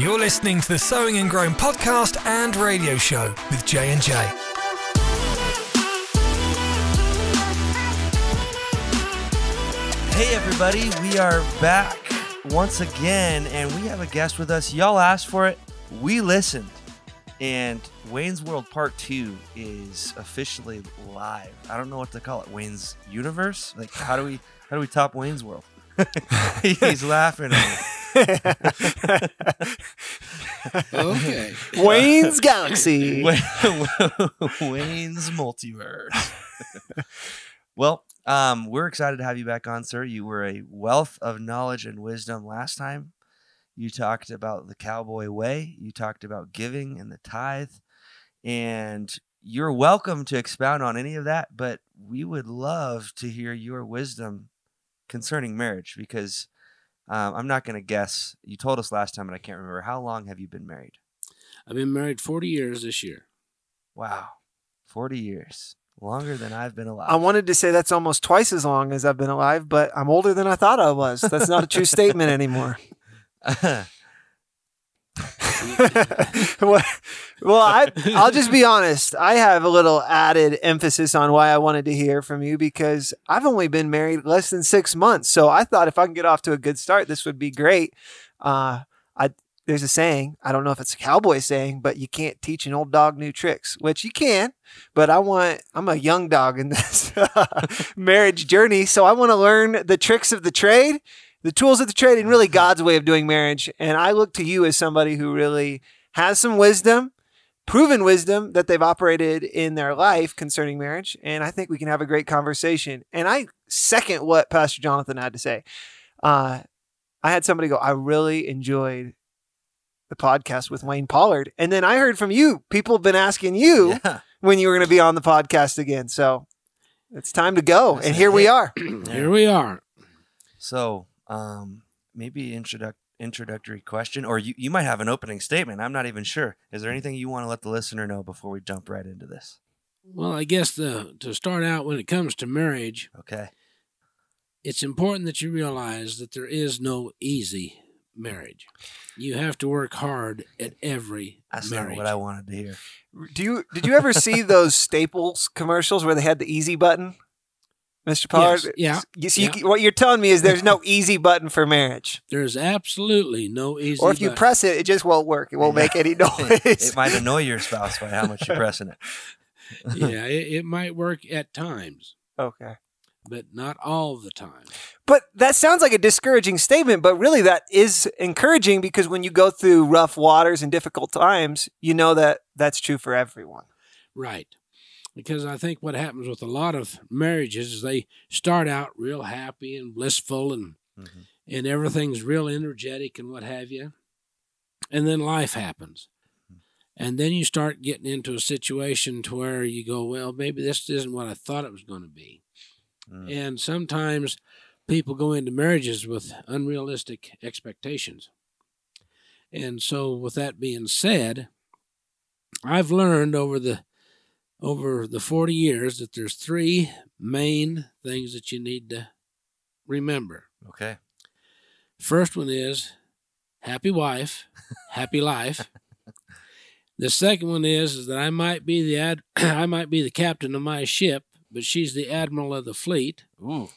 You're listening to the Sowing and Growing podcast and radio show with J and J. Hey, everybody, we are back once again, and we have a guest with us. Y'all asked for it, we listened. And Wayne's World Part 2 is officially live. I don't know what to call it. Wayne's Universe? Like, how do we how do we top Wayne's World? He's laughing at me. Okay. Wayne's Galaxy. Wayne's Multiverse. well, um, we're excited to have you back on, sir. You were a wealth of knowledge and wisdom last time. You talked about the cowboy way. You talked about giving and the tithe. And you're welcome to expound on any of that, but we would love to hear your wisdom concerning marriage because um, I'm not going to guess. You told us last time, and I can't remember. How long have you been married? I've been married 40 years this year. Wow, 40 years. Longer than I've been alive. I wanted to say that's almost twice as long as I've been alive, but I'm older than I thought I was. That's not a true statement anymore. well, I, I'll just be honest. I have a little added emphasis on why I wanted to hear from you because I've only been married less than six months. So I thought if I can get off to a good start, this would be great. Uh, I there's a saying. I don't know if it's a cowboy saying, but you can't teach an old dog new tricks, which you can. But I want. I'm a young dog in this marriage journey, so I want to learn the tricks of the trade the tools of the trade and really God's way of doing marriage. And I look to you as somebody who really has some wisdom, proven wisdom that they've operated in their life concerning marriage. And I think we can have a great conversation. And I second what Pastor Jonathan had to say. Uh, I had somebody go, I really enjoyed the podcast with Wayne Pollard. And then I heard from you, people have been asking you yeah. when you were going to be on the podcast again. So it's time to go. And here we are. Here we are. So, um, maybe introduc- introductory question, or you, you might have an opening statement. I'm not even sure. Is there anything you want to let the listener know before we jump right into this? Well, I guess the to start out when it comes to marriage, Okay. it's important that you realize that there is no easy marriage. You have to work hard at every That's marriage. not what I wanted to hear. Do you did you ever see those Staples commercials where they had the easy button, Mr. Pollard? Yes, yeah, You yeah. what you're telling me is there's no easy button for marriage, There's absolutely no easy. Button. Or if you button. press it, it just won't work. It won't make any noise. it might annoy your spouse by how much you're pressing it. yeah, it, it might work at times, okay. but not all the time. But that sounds like a discouraging statement, but really that is encouraging because when you go through rough waters and difficult times, you know that that's true for everyone. Right. Because I think what happens with a lot of marriages is they start out real happy and blissful and Mhm. and everything's real energetic and what have you. And then life happens. And then you start getting into a situation to where you go, well, maybe this isn't what I thought it was going to be. Mm. And sometimes people go into marriages with unrealistic expectations. And so with that being said, I've learned over the over the 40 years that there's three main things that you need to remember. Okay. First one is happy wife, happy life. The second one is, is that I might be the ad, I might be the captain of my ship, but she's the admiral of the fleet. Ooh.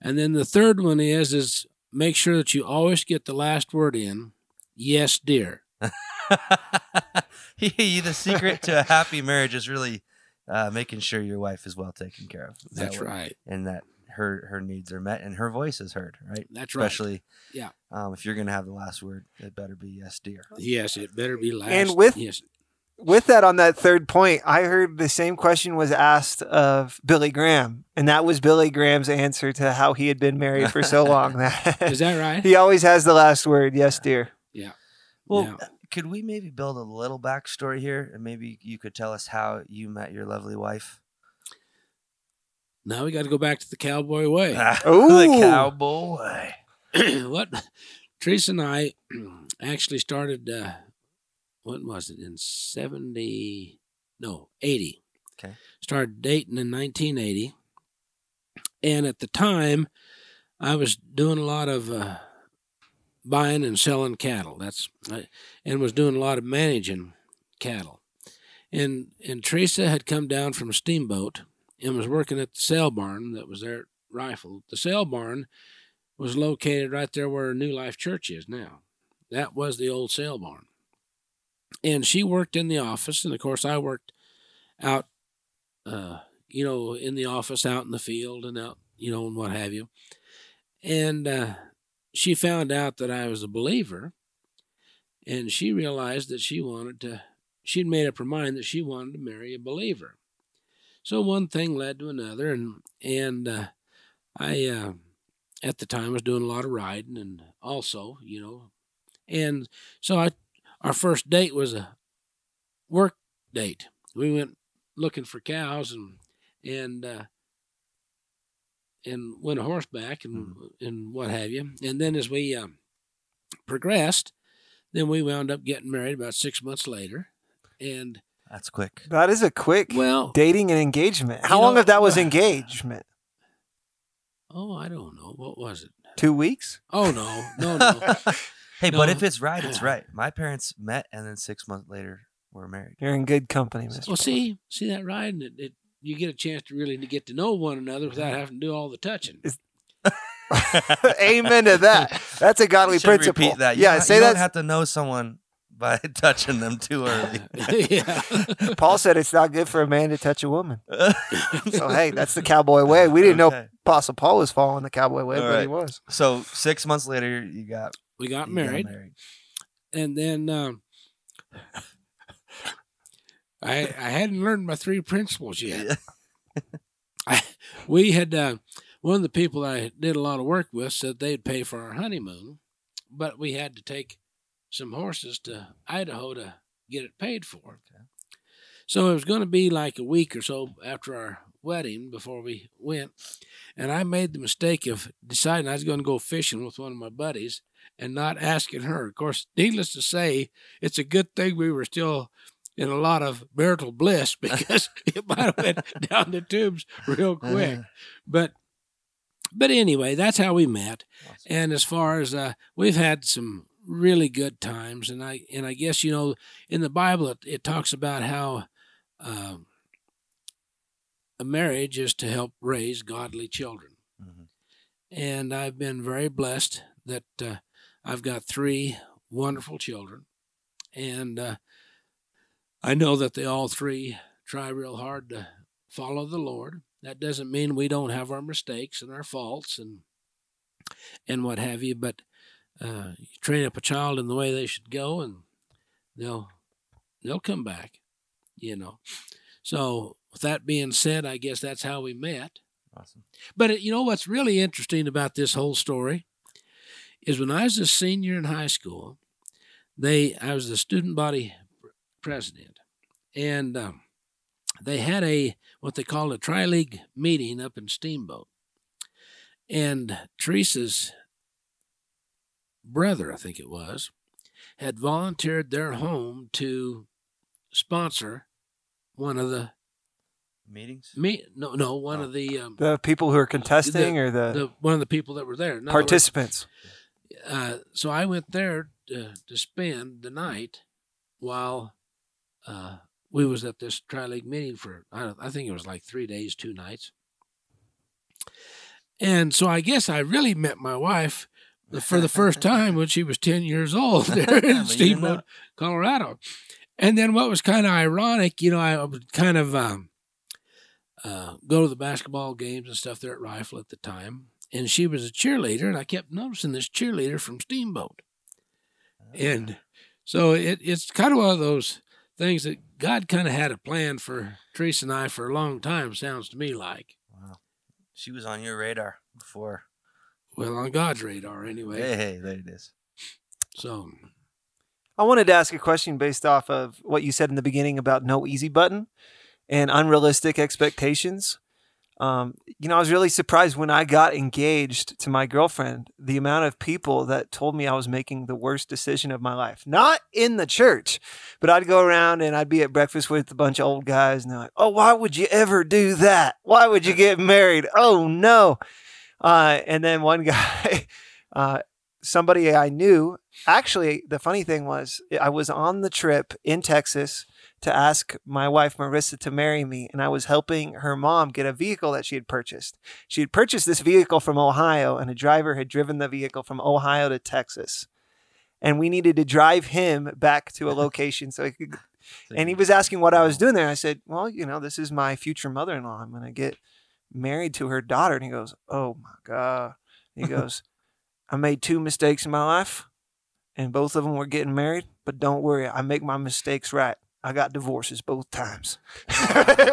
And then the third one is is make sure that you always get the last word in. Yes, dear. the secret to a happy marriage is really uh, making sure your wife is well taken care of. Is that That's right. And that her her needs are met and her voice is heard, right? That's right. Especially, Yeah. Um, if you're going to have the last word, it better be yes, dear. Yes, it better be last. And with- yes, With that, on that third point, I heard the same question was asked of Billy Graham, and that was Billy Graham's answer to how he had been married for so long. is that right? he always has the last word. Yes, dear. Yeah. Well, Yeah. Could we maybe build a little backstory here, and maybe you could tell us how you met your lovely wife? Now we got to go back to the cowboy way. oh, the Ooh. cowboy. what Teresa and I actually started. Uh, what was it in seventy? No, eighty. Okay. Started dating in nineteen eighty, and at the time, I was doing a lot of uh, buying and selling cattle. That's and was doing a lot of managing cattle. And and Teresa had come down from a steamboat and was working at the sale barn that was there Rifle. The sale barn was located right there where New Life Church is now. That was the old sale barn. And she worked in the office, and of course I worked out, uh, you know, in the office, out in the field, and out, you know, and what have you. And uh, she found out that I was a believer, and she realized that she wanted to. She'd made up her mind that she wanted to marry a believer. So one thing led to another, and and uh, I uh, at the time was doing a lot of riding, and also, you know, and so I our first date was a work date. We went looking for cows and and uh, and went a horseback and mm-hmm. and what have you. And then as we um, progressed, then we wound up getting married about six months later, and that's quick. That is a quick well dating and engagement. How long know, if that was engagement? Oh, I don't know. What was it? Two weeks? Oh no, no, no. hey, no. but if it's right, it's right. My parents met, and then six months later, we're married. You're in good company, Mr. Well, see, see that riding it, it you get a chance to really get to know one another without having to do all the touching. Amen to that. That's a godly principle. Repeat that. You yeah, say you that. don't have to know someone by touching them too early. yeah. Paul said it's not good for a man to touch a woman. so hey, that's the cowboy way. We didn't okay. know Apostle Paul was following the cowboy way, All but right. he was. So six months later, you got we got married, got married. and then um, I I hadn't learned my three principles yet. I, we had uh, one of the people I did a lot of work with said they'd pay for our honeymoon, but we had to take some horses to Idaho to get it paid for. Okay. So it was going to be like a week or so after our wedding before we went. And I made the mistake of deciding I was going to go fishing with one of my buddies and not asking her. Of course, needless to say, it's a good thing we were still in a lot of marital bliss because it might have went down the tubes real quick. Uh-huh. But but anyway, that's how we met. Awesome. And as far as uh, we've had some really good times, and I and I guess you know in the Bible it, it talks about how uh, a marriage is to help raise godly children, mm-hmm. and I've been very blessed that uh, I've got three wonderful children, and uh, I know that they all three try real hard to follow the Lord. That doesn't mean we don't have our mistakes and our faults and and what have you, but uh, you train up a child in the way they should go, and they'll they'll come back, you know. So with that being said, I guess that's how we met. Awesome. But it, you know what's really interesting about this whole story is when I was a senior in high school, they I was the student body president, and um, they had a what they called a tri league meeting up in Steamboat, and Teresa's brother, I think it was, had volunteered their home to sponsor one of the meetings. Me, no, no, one oh. of the um, the people who are contesting, the, or the, the, one of the people that were there, participants. Words, uh, so I went there to, to spend the night while uh, we was at this tri league meeting for I, I think it was like three days, two nights. And so I guess I really met my wife for the first time when she was 10 years old there in Steamboat, Colorado. And then what was kind of ironic, you know, I would kind of um, uh, go to the basketball games and stuff there at Rifle at the time. And she was a cheerleader, and I kept noticing this cheerleader from Steamboat. And so it, it's kind of one of those things that God kind of had a plan for Teresa and I for a long time, sounds to me like. Wow. She was on your radar before well, on God's radar, anyway. Hey, hey, there it is. So, I wanted to ask a question based off of what you said in the beginning about no easy button and unrealistic expectations. Um, you know, I was really surprised when I got engaged to my girlfriend, the amount of people that told me I was making the worst decision of my life. Not in the church, but I'd go around and I'd be at breakfast with a bunch of old guys and they're like, oh, why would you ever do that? Why would you get married? Oh, no. Uh, and then one guy uh, somebody I knew. Actually, the funny thing was, I was on the trip in Texas to ask my wife Marissa to marry me, and I was helping her mom get a vehicle that she had purchased. She had purchased this vehicle from Ohio, and a driver had driven the vehicle from Ohio to Texas. And we needed to drive him back to a location so he could. And he was asking what I was doing there. I said, Well, you know, this is my future mother in law. I'm going to get married to her daughter. And he goes, Oh my God. He goes, I made two mistakes in my life, and both of them were getting married. But don't worry, I make my mistakes right. I got divorces both times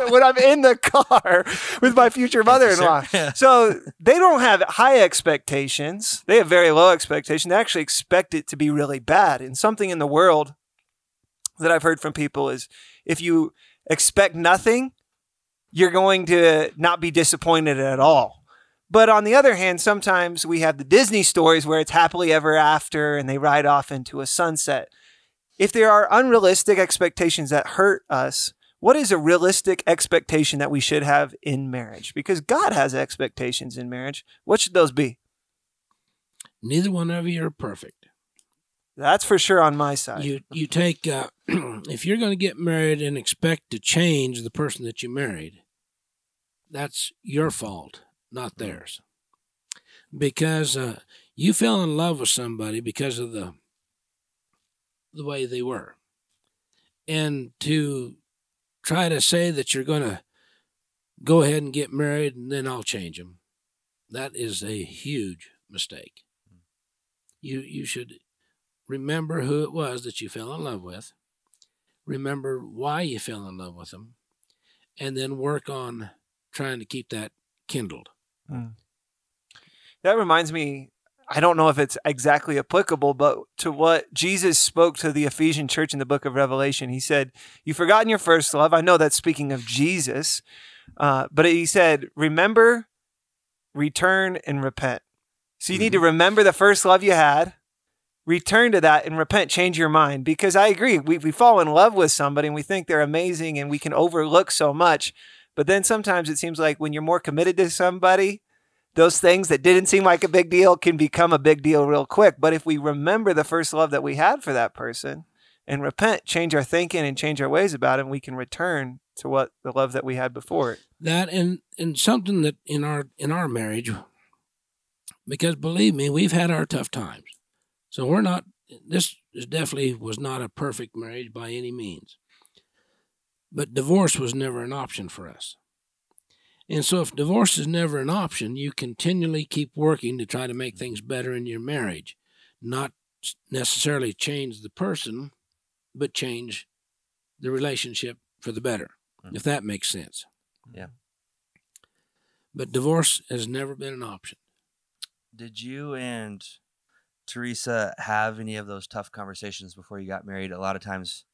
when I'm in the car with my future mother in law. So they don't have high expectations. They have very low expectations. They actually expect it to be really bad. And something in the world that I've heard from people is if you expect nothing, you're going to not be disappointed at all. But on the other hand, sometimes we have the Disney stories where it's happily ever after and they ride off into a sunset if there are unrealistic expectations that hurt us, what is a realistic expectation that we should have in marriage? Because God has expectations in marriage. What should those be? Neither one of you are perfect. That's for sure on my side. You you take uh, if you're going to get married and expect to change the person that you married, that's your fault, not theirs. Because uh, you fell in love with somebody because of the the way they were. And to try to say that you're going to go ahead and get married and then I'll change them, that is a huge mistake. You, you should remember who it was that you fell in love with, remember why you fell in love with them, and then work on trying to keep that kindled. Mm. That reminds me I don't know if it's exactly applicable, but to what Jesus spoke to the Ephesian church in the book of Revelation, he said, You've forgotten your first love. I know that's speaking of Jesus, uh, but he said, Remember, return, and repent. So you mm-hmm. need to mm-hmm. remember the first love you had, return to that, and repent, change your mind. Because I agree, we, we fall in love with somebody and we think they're amazing and we can overlook so much. But then sometimes it seems like when you're more committed to somebody, those things that didn't seem like a big deal can become a big deal real quick. But if we remember the first love that we had for that person and repent, change our thinking and change our ways about it, we can return to what the love that we had before. That and and something that in our in our marriage, because believe me, we've had our tough times. So we're not this definitely was not a perfect marriage by any means. But divorce was never an option for us. And so, if divorce is never an option, you continually keep working to try to make things better in your marriage, not necessarily change the person, but change the relationship for the better, mm-hmm. if that makes sense. Yeah. But divorce has never been an option. Did you and Teresa have any of those tough conversations before you got married? A lot of times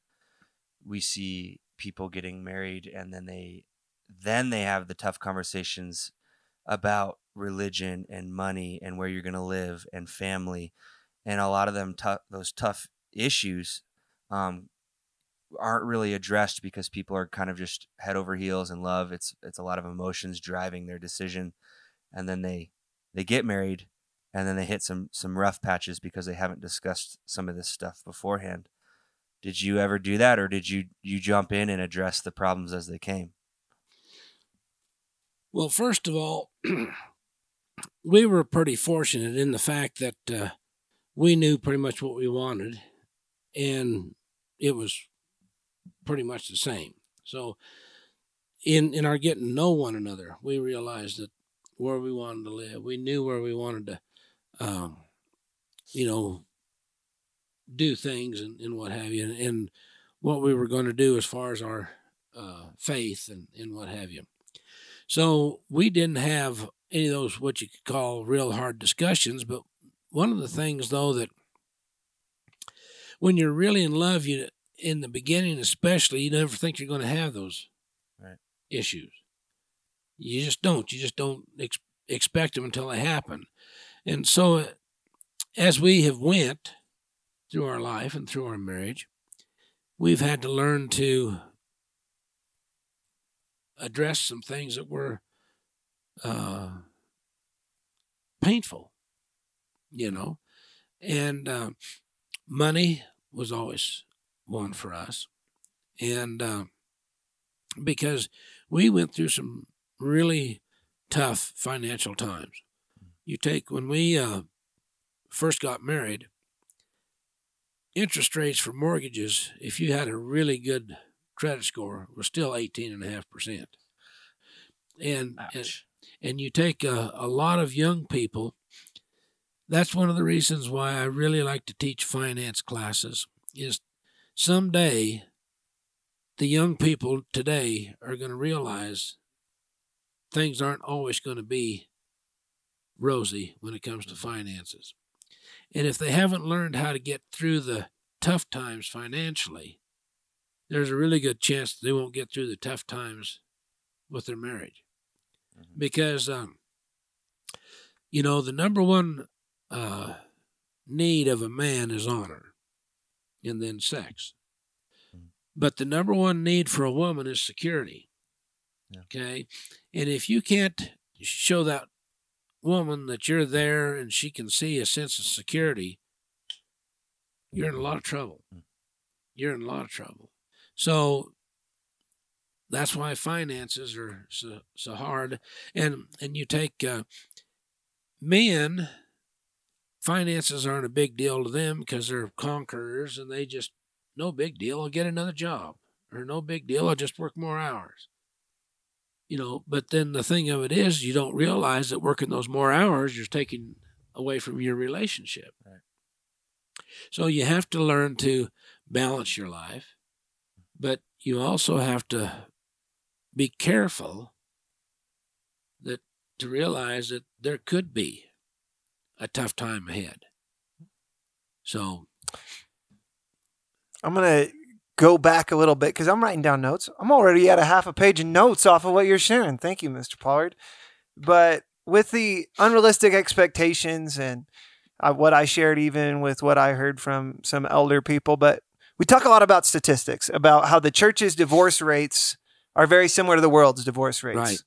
we see people getting married and then they then they have the tough conversations about religion and money and where you're going to live and family and a lot of them t- those tough issues um, aren't really addressed because people are kind of just head over heels in love. It's it's a lot of emotions driving their decision and then they they get married and then they hit some some rough patches because they haven't discussed some of this stuff beforehand. Did you ever do that or did you you jump in and address the problems as they came well, first of all, we were pretty fortunate in the fact that uh, we knew pretty much what we wanted, and it was pretty much the same. So, in in our getting to know one another, we realized that where we wanted to live, we knew where we wanted to, um, you know, do things and, and what have you, and, and what we were going to do as far as our uh, faith and, and what have you. So we didn't have any of those what you could call real hard discussions. But one of the things, though, that when you're really in love, you in the beginning, especially, you never think you're going to have those right. issues. You just don't. You just don't ex- expect them until they happen. And so, uh, as we have went through our life and through our marriage, we've had to learn to address some things that were uh, painful, you know. and uh, money was always one for us, and uh, because we went through some really tough financial times. You take when we uh, first got married, interest rates for mortgages, if you had a really good credit score, was still eighteen and a half percent. And, and and you take a, a lot of young people. That's one of the reasons why I really like to teach finance classes. Is someday the young people today are going to realize things aren't always going to be rosy when it comes to mm-hmm. finances. And if they haven't learned how to get through the tough times financially, there's a really good chance they won't get through the tough times with their marriage. Mhm. Because, um, you know, the number one uh, need of a man is honor and then sex. Mhm. But the number one need for a woman is security. Yeah. Okay. And if you can't show that woman that you're there and she can see a sense of security, you're in a lot of trouble. Mm. You're in a lot of trouble. So that's why finances are so, so hard. And and you take uh, men, finances aren't a big deal to them because they're conquerors and they just no big deal. I'll get another job or no big deal. I'll just work more hours. You know, but then the thing of it is, you don't realize that working those more hours, you're taking away from your relationship. Right. So you have to learn to balance your life, but you also have to be careful that to realize that there could be a tough time ahead. So I'm gonna go back a little bit because I'm writing down notes. I'm already at a half a page of notes off of what you're sharing. Thank you, Mr. Pollard. But with the unrealistic expectations and uh, what I shared, even with what I heard from some elder people, but we talk a lot about statistics about how the church's divorce rates are very similar to the world's divorce rates. Right.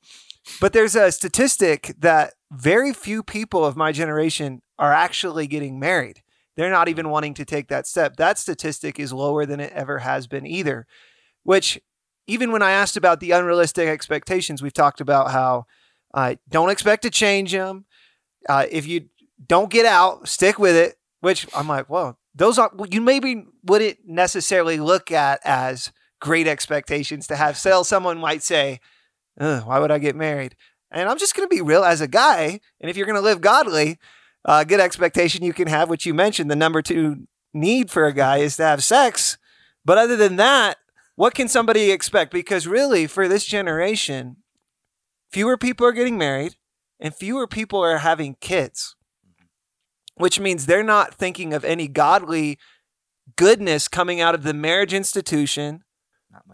But there's a statistic that very few people of my generation are actually getting married. They're not even wanting to take that step. That statistic is lower than it ever has been either. Which, even when I asked about the unrealistic expectations, we've talked about how uh, don't expect to change them. Uh, if you don't get out, stick with it. Which I'm like, well, those are you maybe wouldn't necessarily look at as great expectations to have. Still, someone might say, why would I get married? And I'm just going to be real as a guy. And if you're going to live godly, a uh, good expectation you can have, which you mentioned, the number two need for a guy is to have sex. But other than that, what can somebody expect? Because really, for this generation, fewer people are getting married and fewer people are having kids, which means they're not thinking of any godly goodness coming out of the marriage institution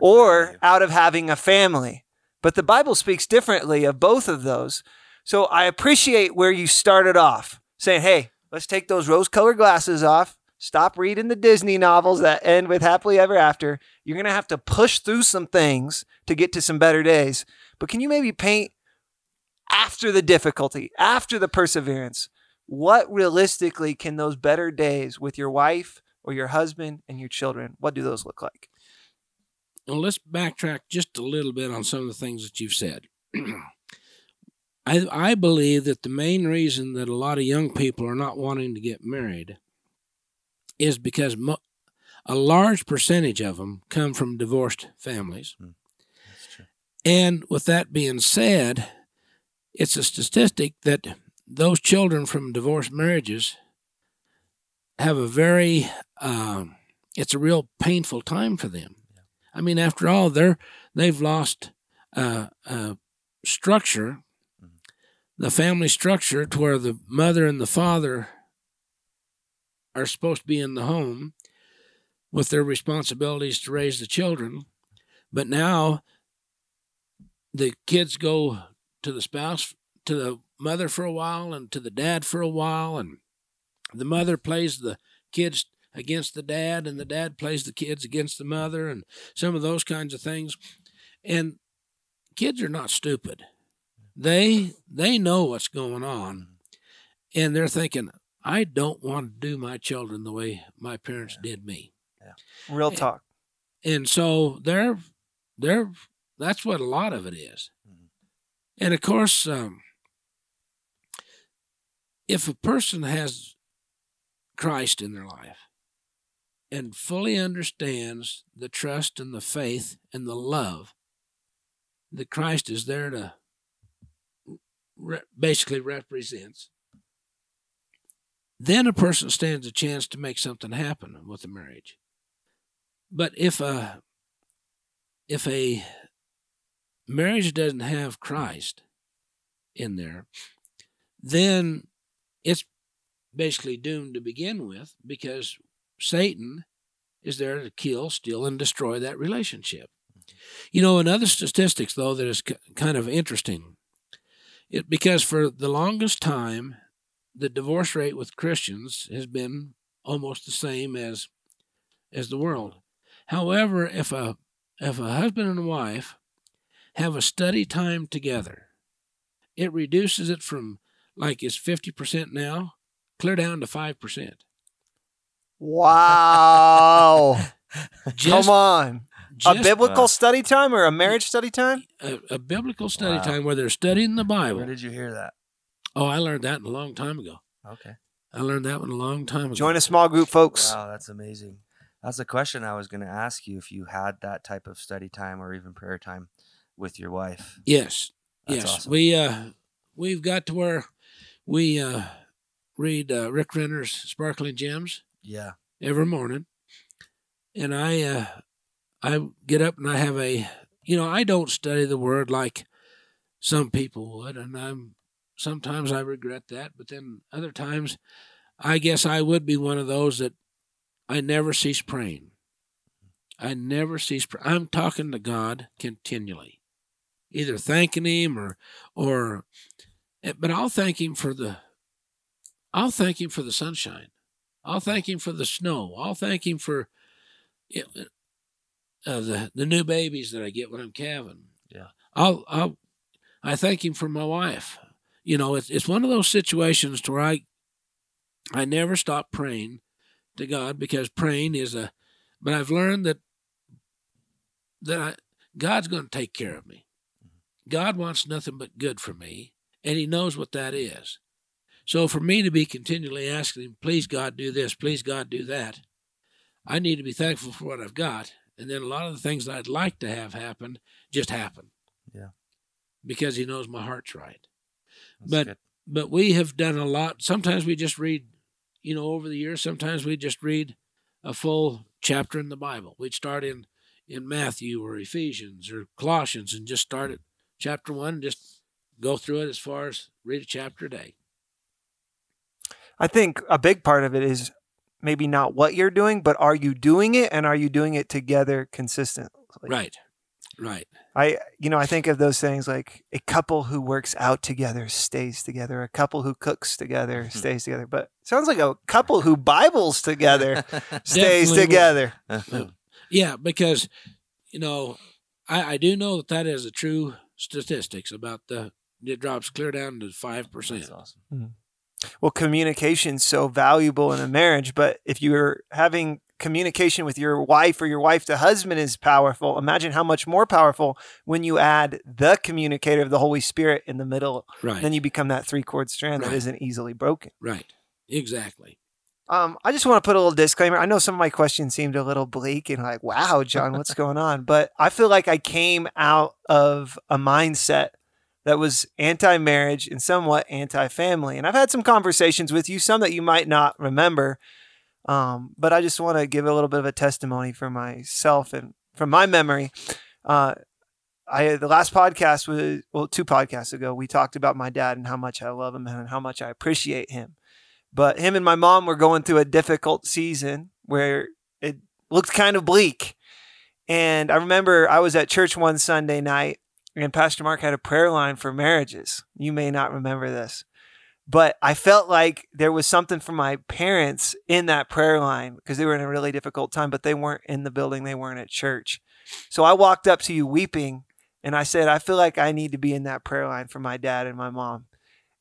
or value. out of having a family. But the Bible speaks differently of both of those. So I appreciate where you started off saying, hey, let's take those rose colored glasses off. Stop reading the Disney novels that end with happily ever after. You're going to have to push through some things to get to some better days. But can you maybe paint after the difficulty, after the perseverance? What realistically can those better days with your wife or your husband and your children, what do those look like? Well, let's backtrack just a little bit on some of the things that you've said. I, I believe that the main reason that a lot of young people are not wanting to get married is because mo- a large percentage of them come from divorced families. Hmm. That's true. And with that being said, it's a statistic that those children from divorced marriages have a very, um, it's a real painful time for them. I mean, after all, they're they've lost uh, uh, structure, the family structure, to where the mother and the father are supposed to be in the home with their responsibilities to raise the children, but now the kids go to the spouse, to the mother for a while, and to the dad for a while, and the mother plays the kids against the dad and the dad plays the kids against the mother and some of those kinds of things and kids are not stupid they they know what's going on and they're thinking I don't want to do my children the way my parents did me. Real talk. And so they're they're that's what a lot of it is. Mhm. And of course, um, if a person has Christ in their life and fully understands the trust and the faith and the love that Christ is there to re- basically represents, then a person stands a chance to make something happen with a marriage. But if a if a marriage doesn't have Christ in there, then it's basically doomed to begin with because Satan is there to kill, steal, and destroy that relationship. You know, another statistics though that is kind of interesting, it because for the longest time, the divorce rate with Christians has been almost the same as as the world. However, if a if a husband and wife have a study time together, it reduces it from like it's fifty percent now, clear down to five percent. Wow. Just, Come on. A biblical Wow. study time or a marriage study time? a, a biblical study Wow. time where they're studying the Bible. Where did you hear that? Oh, I learned that a long time ago. Okay. I learned that one a long time ago. Join a small group, folks. Wow, that's amazing. That's a question I was going to ask you if you had that type of study time or even prayer time with your wife. Yes, That's yes. awesome. We uh, we've got to where we uh, read uh, Rick Renner's Sparkling Gems Yeah. every morning, and I uh, I get up and I have a you know I don't study the Word like some people would, and I'm sometimes I regret that, but then other times I guess I would be one of those that I never cease praying. I never cease. Pr- I'm talking to God continually, either thanking Him or, or, but I'll thank Him for the, I'll thank Him for the sunshine. I'll thank Him for the snow. I'll thank Him for, you know, uh, the the new babies that I get when I'm calving. Yeah. I'll I'll I thank Him for my wife. You know, it's it's one of those situations to where I, I never stop praying to God because praying is a, but I've learned that that I, God's going to take care of me. God wants nothing but good for me, and He knows what that is. So for me to be continually asking Him, please God do this, please God do that, I need to be thankful for what I've got, and then a lot of the things that I'd like to have happen just happen. Yeah. Because He knows my heart's right That's But- good. but we have done a lot. Sometimes we just read, you know, over the years. Sometimes we just read a full chapter in the Bible. We'd start in in Matthew or Ephesians or Colossians and just start at chapter one and just go through it as far as read a chapter a day. I think a big part of it is maybe not what you're doing, but are you doing it and are you doing it together consistently? Right, right. I you know, I think of those things like a couple who works out together stays together, a couple who cooks together Hmm. stays together. But it sounds like a couple who Bibles together stays together. Yeah, because you know, I, I do know that that is a true statistics about the it drops clear down to five percent. That's awesome. Well, communication's so valuable in a marriage, but if you're having communication with your wife or your wife to husband is powerful, imagine how much more powerful when you add the communicator of the Holy Spirit in the middle. Right, Then you become that three cord strand that Right. isn't easily broken. right, exactly. Um, I just want to put a little disclaimer. I know some of my questions seemed a little bleak and like, wow, John, what's going on? But I feel like I came out of a mindset that was anti marriage and somewhat anti family. And I've had some conversations with you, some that you might not remember. Um, but I just want to give a little bit of a testimony for myself and from my memory. Uh, I the last podcast was well two podcasts ago. We talked about my dad and how much I love him and how much I appreciate him. But him and my mom were going through a difficult season where it looked kind of bleak. And I remember I was at church one Sunday night and Pastor Mark had a prayer line for marriages. You may not remember this. But I felt like there was something for my parents in that prayer line because they were in a really difficult time, but they weren't in the building, they weren't at church. So I walked up to you weeping and I said, I feel like I need to be in that prayer line for my dad and my mom.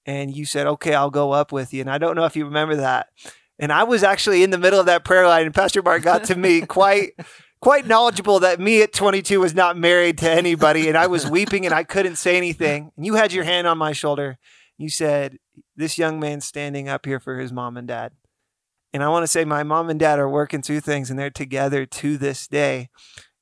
and you said, "Okay, I'll go up with you." And I don't know if you remember that. And I was actually in the middle of that prayer line, and Pastor Mark got to me quite quite knowledgeable that me at 22 was not married to anybody, and I was weeping and I couldn't say anything. And you had your hand on my shoulder. You said, "This young man's standing up here for his mom and dad." And I want to say my mom and dad are working through things, and they're together to this day.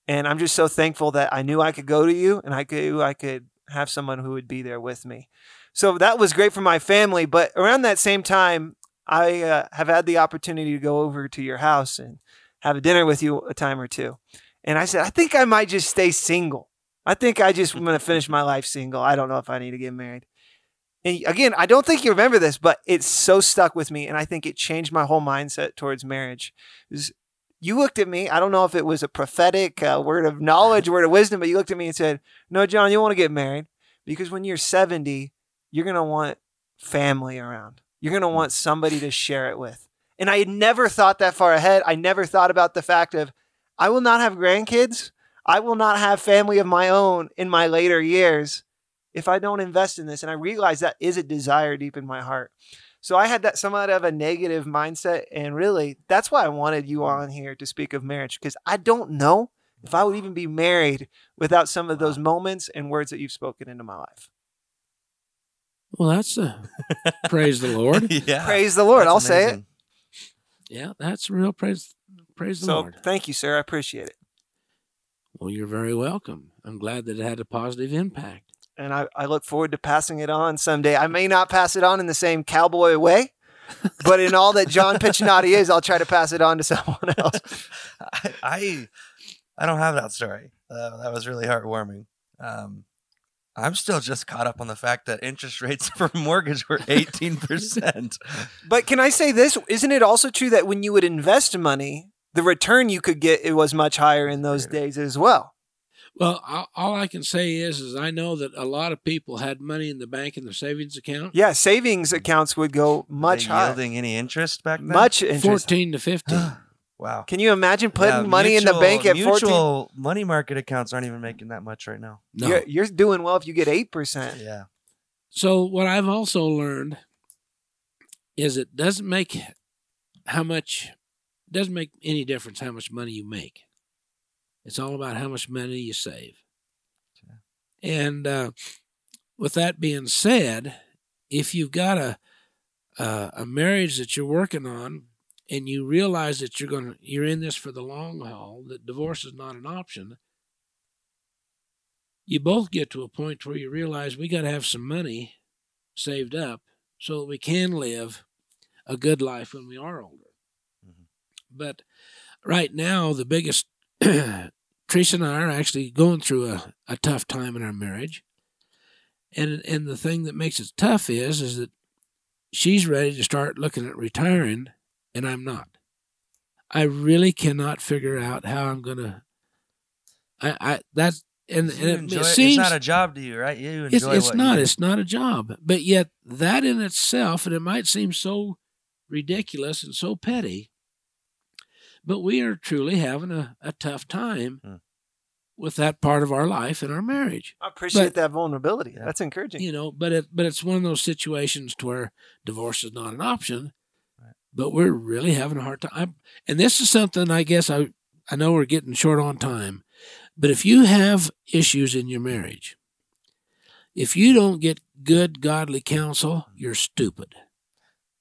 And I'm just so thankful that I knew I could go to you, and I could I could have someone who would be there with me. So that was great for my family. But around that same time, I uh, have had the opportunity to go over to your house and have a dinner with you a time or two. And I said, I think I might just stay single. I think I just am going to finish my life single. I don't know if I need to get married. And again, I don't think you remember this, but it's so stuck with me. And I think it changed my whole mindset towards marriage. You looked at me. I don't know if it was a prophetic uh, word of knowledge, word of wisdom, but you looked at me and said, No, John, you want to get married because when you're 70, you're going to want family around. You're going to want somebody to share it with. And I had never thought that far ahead. I never thought about the fact of I will not have grandkids. I will not have family of my own in my later years if I don't invest in this. And I realized that is a desire deep in my heart. So I had that somewhat of a negative mindset. And really, that's why I wanted you on here to speak of marriage because I don't know if I would even be married without some of those moments and words that you've spoken into my life. Well, that's a praise the Lord. yeah. Praise the Lord. That's I'll say it. Amazing. Yeah, that's real praise. Praise the Lord. So thank you, sir. I appreciate it. Well, you're very welcome. I'm glad that it had a positive impact. And I, I look forward to passing it on someday. I may not pass it on in the same cowboy way, but in all that John Piccinati is, I'll try to pass it on to someone else. I, I I don't have that story. Uh, that was really heartwarming. Um, I'm still just caught up on the fact that interest rates for mortgage were 18 percent. But can I say this? Isn't it also true that when you would invest money, the return you could get it was much higher in those days as well? Well, all- all I can say is, is I know that a lot of people had money in the bank in their savings account. Yeah, savings mm. accounts would go much higher. yielding any interest back then. Much interest. 14 to 15. Wow. Can you imagine putting Yeah, money in the bank at mutual 14? mutual money market accounts aren't even making that much right now. No. You're, you're doing well if you get 8%. Yeah. So what I've also learned is it doesn't make how much doesn't make any difference how much money you make. It's all about how much money you save. And uh, with that being said, if you've got a uh, a marriage that you're working on and you realize that you're going to you're in this for the long haul, that divorce is not an option, you both get to a point where you realize we got to have some money saved up so that we can live a good life when we are older. Mhm. But right now, the biggest, Teresa and I are actually going through a, a tough time in our marriage. And, and the thing that makes it tough is, is that she's ready to start looking at retiring and I'm not. I really cannot figure out how I'm going to, I, I, that's, and, and it, enjoy it seems it's not a job to you, right? You enjoy it's, it's not it's not a job but yet that in itself and it might seem so ridiculous and so petty but we are truly having a, a tough time Hmm. with that part of our life and our marriage I appreciate But- that vulnerability. That's encouraging. you know but it but it's one of those situations to where divorce is not an option. But we're really having a hard time and this is something i guess i i know we're getting short on time but if you have issues in your marriage if you don't get good godly counsel you're stupid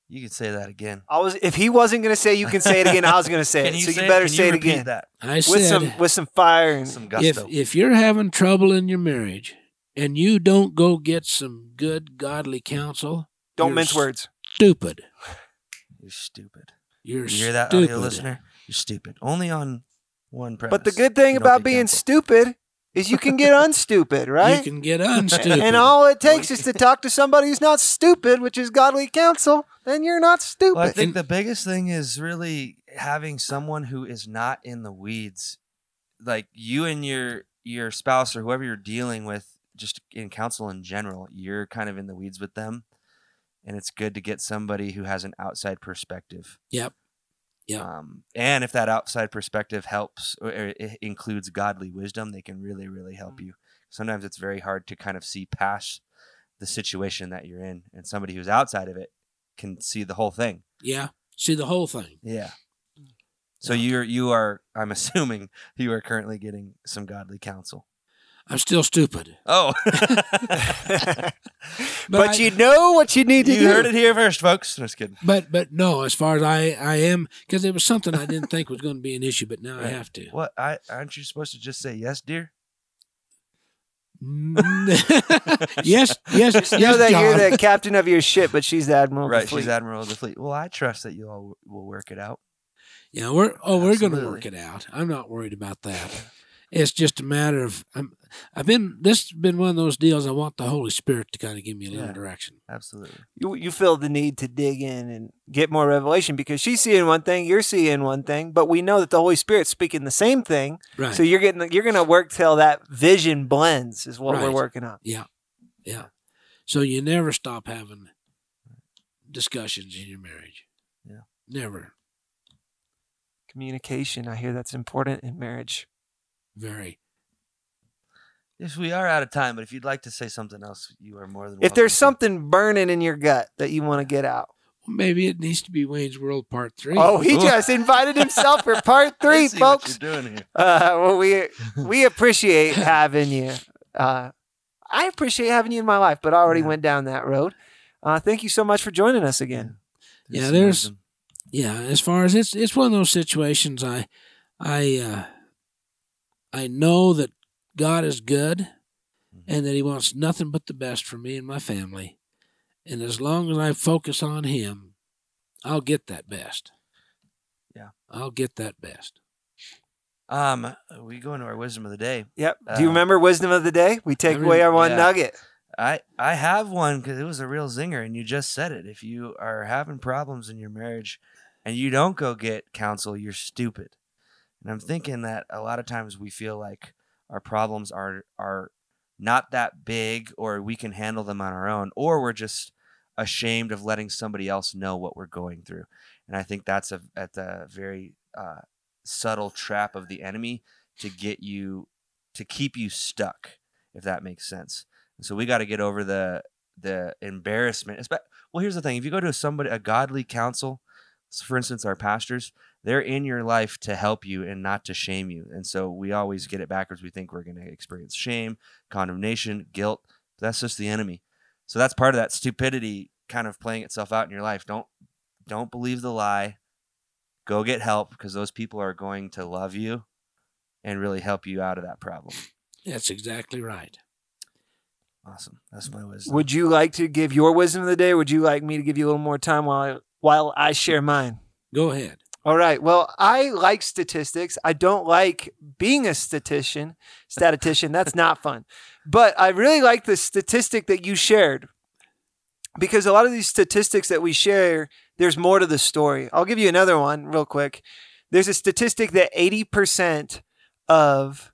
You can say that again. I was if he wasn't going to say you can say it again, I was going to say it. So say you better Can say you it again That i with said some with some fire and some if gusto. if you're having trouble in your marriage and you don't go get some good godly counsel don't you're mince words. stupid You're stupid. you're You hear that, stupid. audio listener? You're stupid. Only on one premise. But the good thing You about get being counsel. stupid is you can get unstupid, right? you can get unstupid and all it takes is to talk to somebody who's not stupid, which is godly counsel, then you're not stupid. Well, I think And- the biggest thing is really having someone who is not in the weeds, like you and your your spouse or whoever you're dealing with, just in counsel in general. You're kind of in the weeds with them, and it's good to get somebody who has an outside perspective. Yep. Yep. Um, and if that outside perspective helps or includes godly wisdom, they can really, really help you. Sometimes it's very hard to kind of see past the situation that you're in, and somebody who's outside of it can see the whole thing. Yeah. See the whole thing. Yeah. So Yeah. you're you are I'm assuming you are currently getting some godly counsel. I'm still stupid. Oh, but I- you know what you need to you do. You heard it here first, folks. Just kidding. But but no, as far as I I am, because it was something I didn't think was going to be an issue, but now I have to. What? I aren't you supposed to just say yes, dear? yes, yes, yes, You know that you're the captain of your ship, but she's the admiral. Right. Of the fleet. She's admiral of the fleet. Well, I trust that you all will work it out. Yeah, we're oh we're going to work it out. I'm not worried about that. It's just a matter of I'm, I've been this has been one of those deals. I want the Holy Spirit to kind of give me a little Yeah. direction. Absolutely. you you feel the need to dig in and get more revelation because she's seeing one thing, you're seeing one thing, but we know that the Holy Spirit's speaking the same thing. Right. So you're getting you're gonna work till that vision blends is what we're working on. yeah, yeah. So you never stop having discussions in your marriage. Yeah. Never. Communication, I hear that's important in marriage. Very. Yes, we are out of time, but if you'd like to say something else, you are more than. If there's welcome something burning in your gut that you want to get out. Well, Maybe it needs to be Wayne's World Part Three. Oh, he just invited himself for part to. I three, see what folks. you're doing here. Uh, well, we we appreciate having you. Uh, I appreciate having you in my life, but I already Yeah. went down that road. Uh, thank you so much for joining us again. Yeah, some there's- yeah as far as it's it's one of those situations i i uh i know that god is good and that he wants nothing but the best for me and my family and as long as i focus on him i'll get that best Yeah. i'll get that best Um, we go into our wisdom of the day. Yep. Do you Uh, remember wisdom of the day? We take I away our one yeah. nugget. I I have one because it was a real zinger, and you just said it. If you are having problems in your marriage, and you don't go get counsel, you're stupid. And I'm thinking that a lot of times we feel like our problems are are not that big, or we can handle them on our own, or we're just ashamed of letting somebody else know what we're going through. And I think that's a at the very uh, subtle trap of the enemy to get you to keep you stuck, if that makes sense. And so we got to get over the the embarrassment. Well, here's the thing: if you go to somebody, a godly counsel, for instance, our pastors, they're in your life to help you and not to shame you. And so we always get it backwards. We think we're going to experience shame, condemnation, guilt. That's just the enemy. So that's part of that stupidity kind of playing itself out in your life. Don't don't believe the lie. Go get help because those people are going to love you and really help you out of that problem. that's exactly right Awesome. That's my wisdom. Would you like to give your wisdom of the day? Or would you like me to give you a little more time while I, while I share mine? go ahead All right. Well, I like statistics. I don't like being a statistician. Statistician. That's not fun. But I really like the statistic that you shared because a lot of these statistics that we share, there's more to the story. I'll give you another one real quick. There's a statistic that 80% of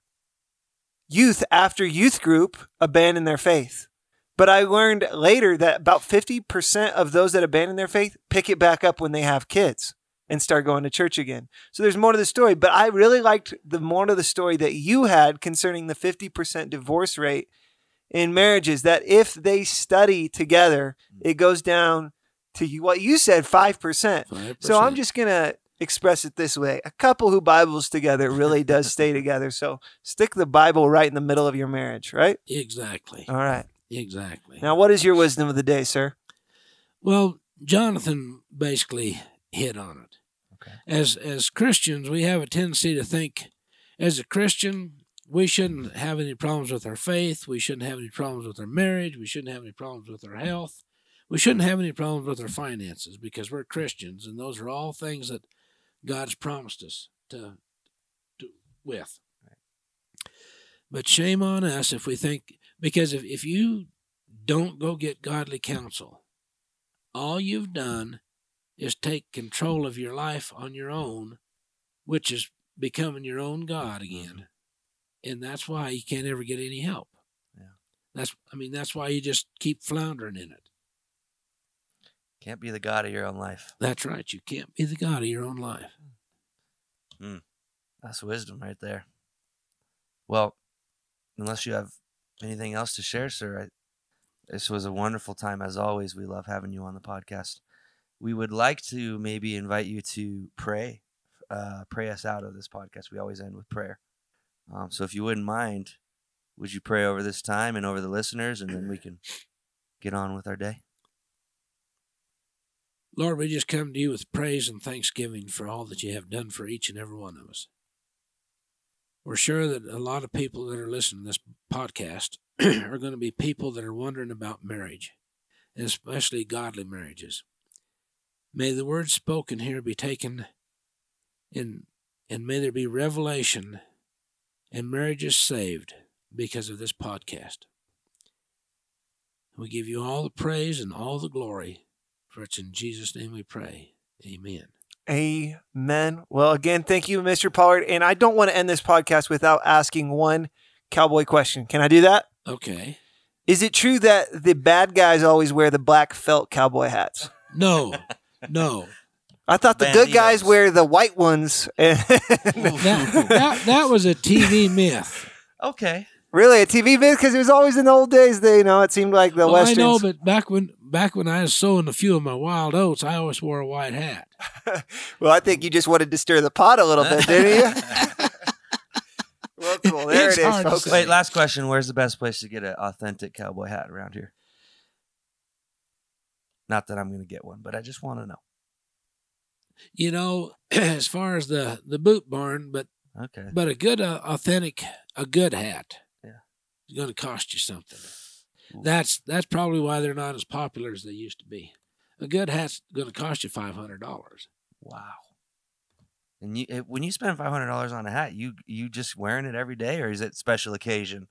youth after youth group abandon their faith. But I learned later that about 50% of those that abandon their faith pick it back up when they have kids and start going to church again. So there's more to the story, but I really liked the more to the story that you had concerning the 50% divorce rate in marriages that if they study together, mm. it goes down to what you said 5%. 5%. So I'm just going to express it this way. A couple who Bibles together really does stay together. So stick the Bible right in the middle of your marriage, right? exactly All right. exactly Now, what is your wisdom of the day, sir? Well, Jonathan basically hit on it. Okay. As as Christians, we have a tendency to think, as a Christian, we shouldn't have any problems with our faith. We shouldn't have any problems with our marriage. We shouldn't have any problems with our health. We shouldn't have any problems with our finances because we're Christians, and those are all things that God's promised us to, to with. But shame on us if we think because if, if you don't go get godly counsel, all you've done is take control of your life on your own, which is becoming your own God again. And that's why you can't ever get any help. Yeah. That's I mean, that's why you just keep floundering in it. Can't be the God of your own life. That's right. You can't be the God of your own life. Hmm. That's wisdom right there. Well, unless you have anything else to share, sir, I, This was a wonderful time as always. We love having you on the podcast. We would like to maybe invite you to pray, uh, pray us out of this podcast. We always end with prayer. Um, so if you wouldn't mind, would you pray over this time and over the listeners, and then we can get on with our day? Lord, we just come to you with praise and thanksgiving for all that you have done for each and every one of us. We're sure that a lot of people that are listening to this podcast are going to be people that are wondering about marriage, and especially godly marriages. May the words spoken here be taken in, and may there be revelation and marriages saved because of this podcast. We give you all the praise and all the glory, for it's in Jesus' name we pray. Amen. Amen. Well, again, thank you, Mr. Pollard. And I don't want to end this podcast without asking one cowboy question. Can I do that? Okay. Is it true that the bad guys always wear the black felt cowboy hats? No, no. I thought the good guys Banditos. wear the white ones. That, that, that was a TV myth. Okay. really, a TV myth because it was always in the old days. They, you know, it seemed like the Well, I westerns. know, but back when back when I was sowing a few of my wild oats, I always wore a white hat. well, I think you just wanted to stir the pot a little bit, didn't you? well, cool. There It's it is, hard to folks. say. Wait, last question. Where's the best place to get an authentic cowboy hat around here? Not that I'm going to get one, but I just want to know. You know, as far as the the boot barn, but Okay. but a good uh, authentic a good hat. Yeah. Is going to cost you something. Ooh. That's that's probably why they're not as popular as they used to be. A good hat's going to cost you five hundred dollars. Wow. And you, eh, when you spend five hundred dollars on a hat, you you just wearing it every day, or is it special occasion?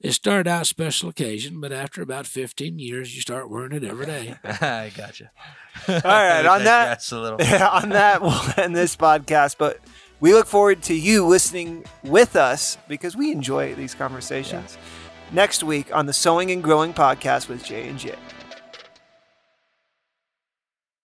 It started out special occasion, but after about fifteen years, you start wearing it every day. I gotcha. All right, on that- that's a little. on that, we'll end this podcast. But we look forward to you listening with us because we enjoy these conversations. Next week on the Sowing and Growing podcast with J and J.